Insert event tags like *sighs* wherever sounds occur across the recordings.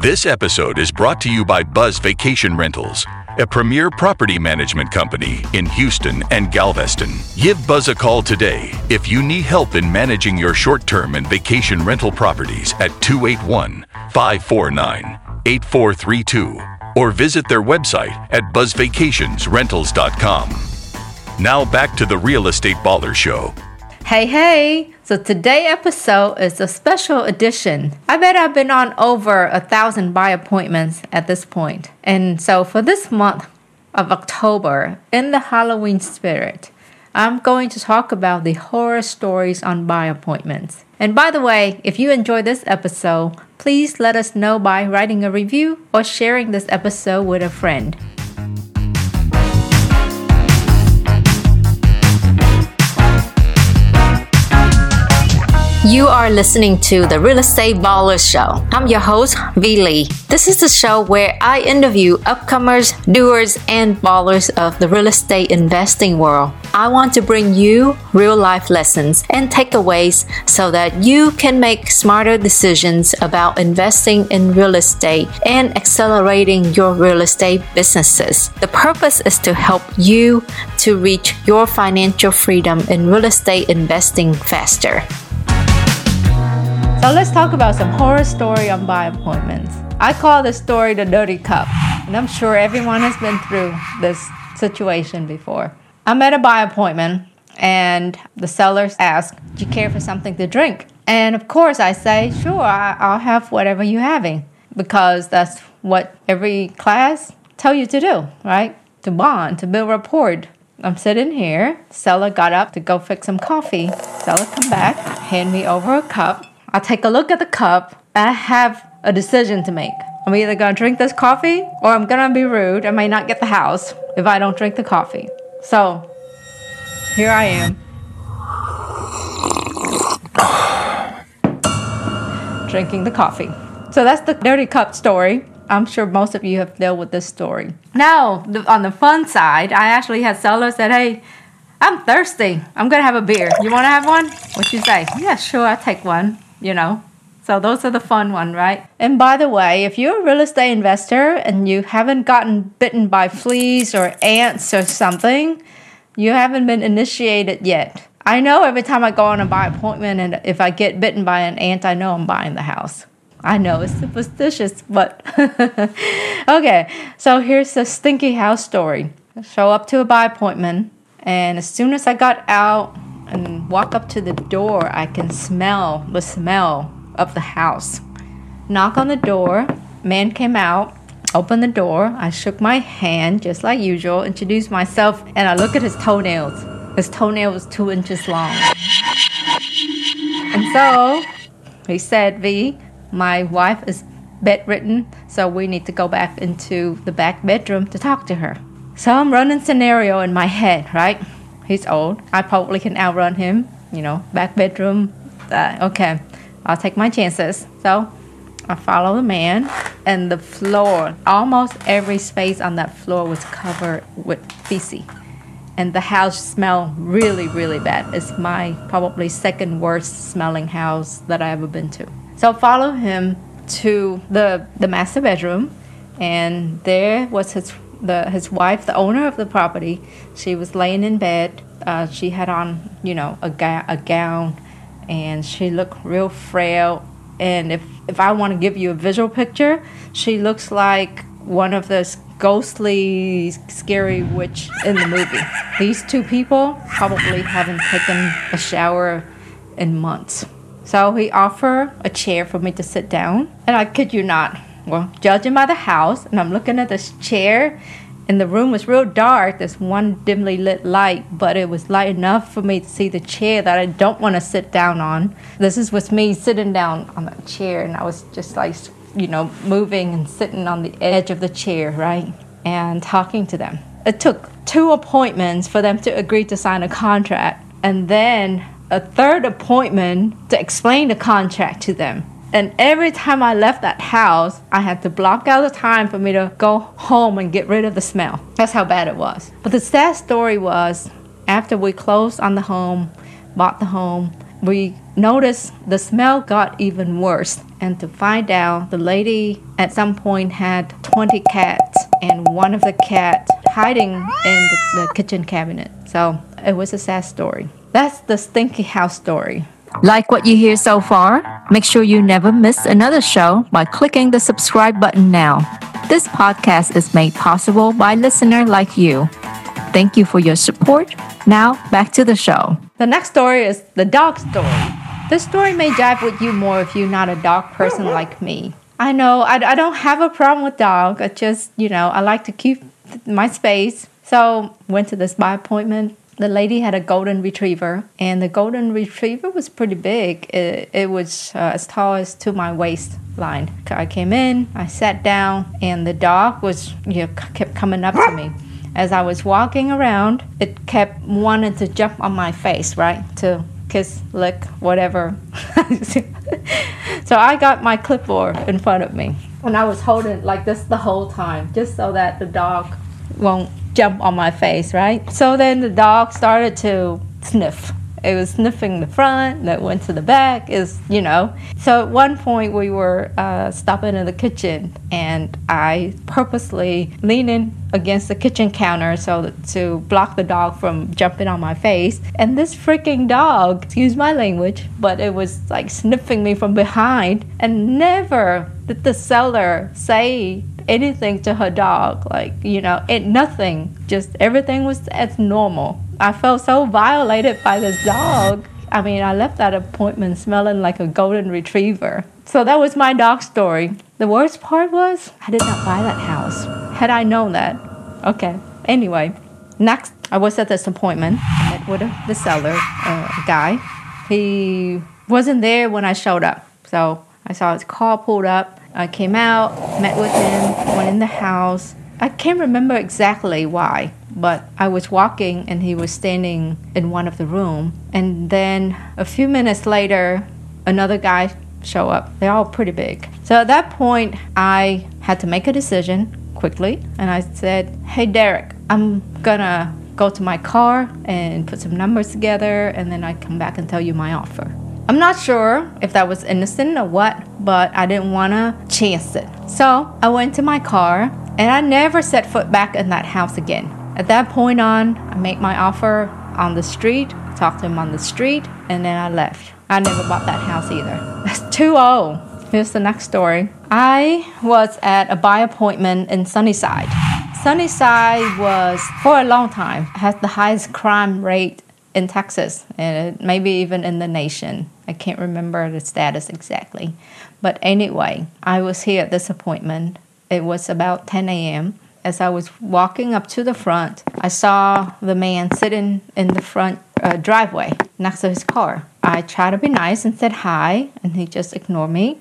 This episode is brought to you by Buzz Vacation Rentals, a premier property management company in Houston and Galveston. Give Buzz a call today if you need help in managing your short term and vacation rental properties at 281 549 8432 or visit their website at buzzvacationsrentals.com. Now back to the Real Estate Baller Show. Hey, hey! So today episode is a special edition. I bet I've been on over a thousand buy appointments at this point. And so for this month of October, in the Halloween spirit, I'm going to talk about the horror stories on buy appointments. And by the way, if you enjoyed this episode, please let us know by writing a review or sharing this episode with a friend. You are listening to the Real Estate Baller Show. I'm your host, Vee Lee. This is the show where I interview upcomers, doers, and ballers of the real estate investing world. I want to bring you real life lessons and takeaways so that you can make smarter decisions about investing in real estate and accelerating your real estate businesses. The purpose is to help you to reach your financial freedom in real estate investing faster. So let's talk about some horror story on buy appointments. I call this story the dirty cup, and I'm sure everyone has been through this situation before. I'm at a buy appointment, and the sellers ask, "Do you care for something to drink?" And of course, I say, "Sure, I'll have whatever you're having," because that's what every class tell you to do, right? To bond, to build rapport. I'm sitting here. Seller got up to go fix some coffee. Seller come back, hand me over a cup. I take a look at the cup. I have a decision to make. I'm either gonna drink this coffee or I'm gonna be rude. I may not get the house if I don't drink the coffee. So here I am. *sighs* Drinking the coffee. So that's the dirty cup story. I'm sure most of you have dealt with this story. Now, on the fun side, I actually had sellers that, hey, I'm thirsty. I'm gonna have a beer. You wanna have one? What you say? Yeah, sure, I'll take one you know. So those are the fun one, right? And by the way, if you're a real estate investor and you haven't gotten bitten by fleas or ants or something, you haven't been initiated yet. I know every time I go on a buy appointment and if I get bitten by an ant, I know I'm buying the house. I know it's superstitious, but *laughs* okay. So here's the stinky house story. show up to a buy appointment, and as soon as I got out, and walk up to the door, I can smell the smell of the house. Knock on the door, man came out, opened the door. I shook my hand just like usual, introduced myself, and I look at his toenails. His toenail was two inches long. And so he said, Vee, my wife is bedridden, so we need to go back into the back bedroom to talk to her. So I'm running scenario in my head, right? He's old. I probably can outrun him. You know, back bedroom. Uh, okay, I'll take my chances. So I follow the man, and the floor, almost every space on that floor was covered with feces. And the house smelled really, really bad. It's my probably second worst smelling house that I ever been to. So I follow him to the the master bedroom, and there was his the his wife, the owner of the property, she was laying in bed. Uh, she had on, you know, a, ga- a gown, and she looked real frail. And if if I want to give you a visual picture, she looks like one of those ghostly, scary witch in the movie. These two people probably haven't taken a shower in months. So he offered a chair for me to sit down, and I kid you not, well, judging by the house, and I'm looking at this chair, and the room was real dark. There's one dimly lit light, but it was light enough for me to see the chair that I don't want to sit down on. This is with me sitting down on the chair, and I was just like, you know, moving and sitting on the edge of the chair, right? And talking to them. It took two appointments for them to agree to sign a contract, and then a third appointment to explain the contract to them. And every time I left that house, I had to block out the time for me to go home and get rid of the smell. That's how bad it was. But the sad story was after we closed on the home, bought the home, we noticed the smell got even worse. And to find out, the lady at some point had 20 cats, and one of the cats hiding in the, the kitchen cabinet. So it was a sad story. That's the stinky house story. Like what you hear so far? Make sure you never miss another show buy clicking the subscribe button now. This podcast is made possible by listener like you. Thank you for your support. Now, back to the show. The next story is the dog story. This story may jive with you more if you're not a dog person like me. I know I, I don't have a problem with dog. I just, you know, I like to keep my space. So went to this by appointment the lady had a golden retriever, and the golden retriever was pretty big. It, it was uh, as tall as to my waistline. I came in, I sat down, and the dog was you know kept coming up to me. As I was walking around, it kept wanting to jump on my face, right? To kiss, lick, whatever. *laughs* so I got my clipboard in front of me, and I was holding like this the whole time, just so that the dog won't jump on my face, right? So then the dog started to sniff. It was sniffing the front, that went to the back, is you know. So at one point we were uh, stopping in the kitchen, and I purposely leaning against the kitchen counter so to block the dog from jumping on my face. And this freaking dog, excuse my language, but it was like sniffing me from behind, and never did the seller say anything to her dog. Like, you know, it nothing. Just everything was as normal. I felt so violated by this dog. I mean, I left that appointment smelling like a golden retriever. So that was my dog story. The worst part was I did not buy that house. Had I known that. Okay. Anyway, next I was at this appointment. I met with the seller, uh, guy. He wasn't there when I showed up. So I saw his car pulled up I came out, met with him, went in the house. I can't remember exactly why, but I was walking and he was standing in one of the room. And then a few minutes later, another guy show up. They're all pretty big. So at that point, I had to make a decision quickly, and I said, "Hey Derek, I'm gonna go to my car and put some numbers together, and then I come back and tell you my offer." I'm not sure if that was innocent or what, but I didn't want to chance it. So I went to my car and I never set foot back in that house again. At that point on, I made my offer on the street, talked to him on the street, and then I left. I never bought that house either. *laughs* That's too old. Here's the next story. I was at a buy appointment in Sunnyside. Sunnyside was, for a long time, has the highest crime rate in Texas, and maybe even in the nation. I can't remember the status exactly. But anyway, I was here at this appointment. It was about 10 a.m. As I was walking up to the front, I saw the man sitting in the front uh, driveway next to his car. I tried to be nice and said hi, and he just ignored me.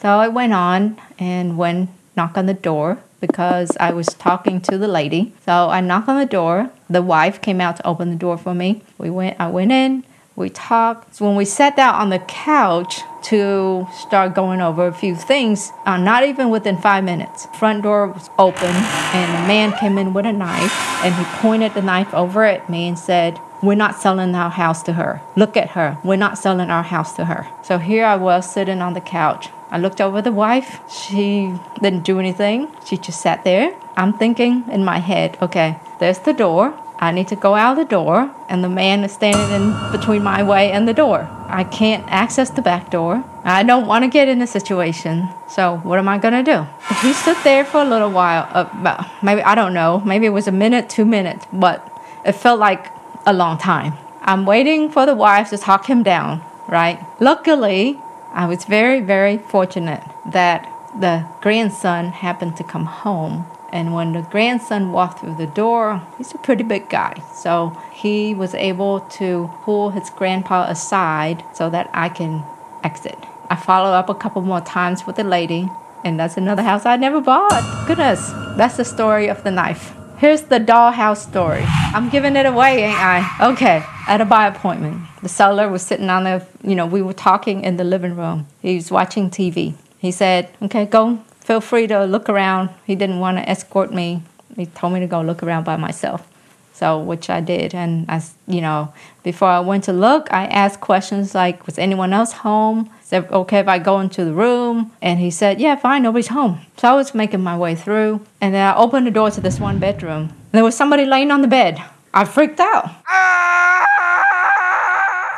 So I went on and went knock on the door because I was talking to the lady. So I knocked on the door. The wife came out to open the door for me. We went I went in, we talked. So when we sat down on the couch to start going over a few things, uh, not even within five minutes, front door was open and a man came in with a knife and he pointed the knife over at me and said, we're not selling our house to her. Look at her. We're not selling our house to her. So here I was sitting on the couch. I looked over the wife. She didn't do anything. She just sat there. I'm thinking in my head, okay, there's the door. I need to go out the door, and the man is standing in between my way and the door. I can't access the back door. I don't want to get in a situation. So what am I gonna do? He stood there for a little while. Uh, maybe I don't know. Maybe it was a minute, two minutes, but it felt like a long time. I'm waiting for the wife to talk him down. Right. Luckily, I was very, very fortunate that the grandson happened to come home and when the grandson walked through the door, he's a pretty big guy. So he was able to pull his grandpa aside so that I can exit. I followed up a couple more times with the lady, and that's another house I never bought. Goodness, that's the story of the knife. Here's the dollhouse story. I'm giving it away, ain't I? Okay, at a buy appointment, the seller was sitting on the, you know, we were talking in the living room. He was watching TV. He said, okay, go feel free to look around. He didn't want to escort me. He told me to go look around by myself. So, which I did. And as you know, before I went to look, I asked questions like, was anyone else home? Is it okay if I go into the room? And he said, yeah, fine, nobody's home. So I was making my way through. And then I opened the door to this one bedroom. There was somebody laying on the bed. I freaked out.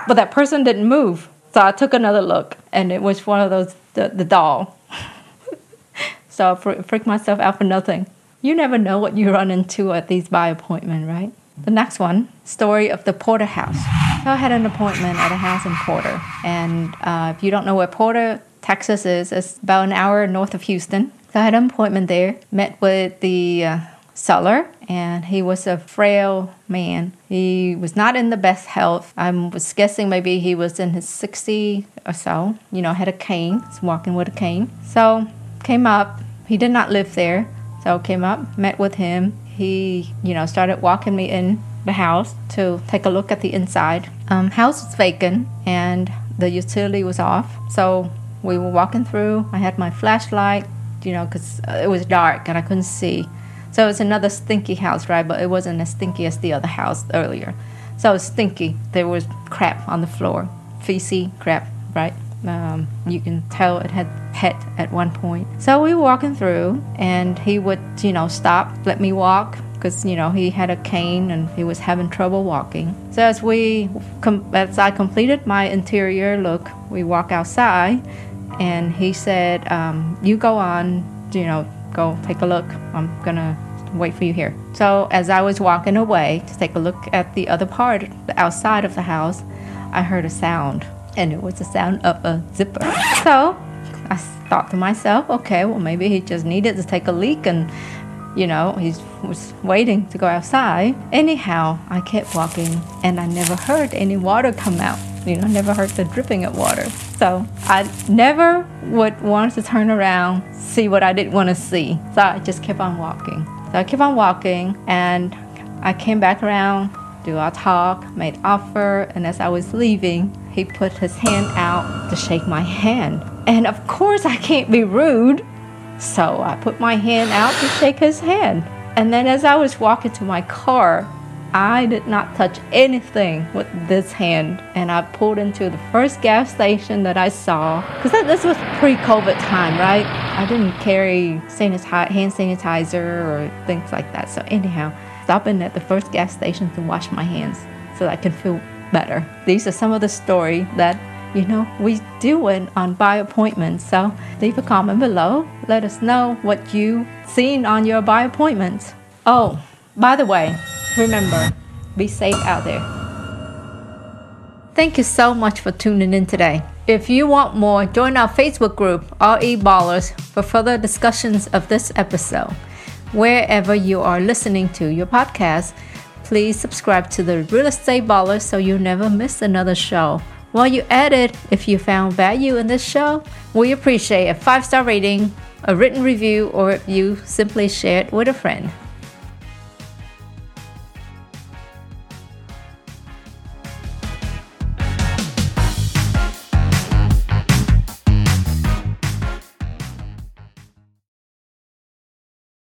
But that person didn't move. So I took another look, and it was one of those, the, the doll. So I fr- freaked myself out for nothing. You never know what you run into at these buy appointment, right? The next one, story of the Porter House. So I had an appointment at a house in Porter, and uh, if you don't know where Porter, Texas is, it's about an hour north of Houston. So I had an appointment there, met with the uh, seller, and he was a frail man. He was not in the best health. I was guessing maybe he was in his 60 or so. You know, had a cane, was walking with a cane. So came up. He did not live there. So came up, met with him. He, you know, started walking me in the house to take a look at the inside. Um, house was vacant and the utility was off. So we were walking through. I had my flashlight, you know, because it was dark and I couldn't see. So it's another stinky house, right? But it wasn't as stinky as the other house earlier. So it was stinky. There was crap on the floor, feces, crap, right? Um, you can tell it had pet at one point. So we were walking through, and he would, you know, stop, let me walk, because you know he had a cane and he was having trouble walking. So as we, com- as I completed my interior look, we walk outside, and he said, um, "You go on, you know, go take a look. I'm gonna wait for you here." So as I was walking away to take a look at the other part, the outside of the house, I heard a sound and it was the sound of a zipper. So I thought to myself, okay, well, maybe he just needed to take a leak and, you know, he was waiting to go outside. Anyhow, I kept walking and I never heard any water come out. You know, never heard the dripping of water. So I never would want to turn around, see what I didn't want to see. So I just kept on walking. So I kept on walking and I came back around, do our talk, made offer, and as I was leaving, he put his hand out to shake my hand. And of course, I can't be rude. So I put my hand out to shake his hand. And then as I was walking to my car, I did not touch anything with this hand. And I pulled into the first gas station that I saw. Because this was pre COVID time, right? I didn't carry sanitize, hand sanitizer or things like that. So, anyhow, stopping at the first gas station to wash my hands so I can feel better. These are some of the story that you know we do it on buy appointment. So leave a comment below. Let us know what you seen on your buy appointments. Oh, by the way, remember, be safe out there. Thank you so much for tuning in today. If you want more, join our Facebook group, RE Ballers, for further discussions of this episode. Wherever you are listening to your podcast, Please subscribe to the Real Estate Baller so you never miss another show. While you at it, if you found value in this show, we appreciate a five star rating, a written review, or if you simply share it with a friend.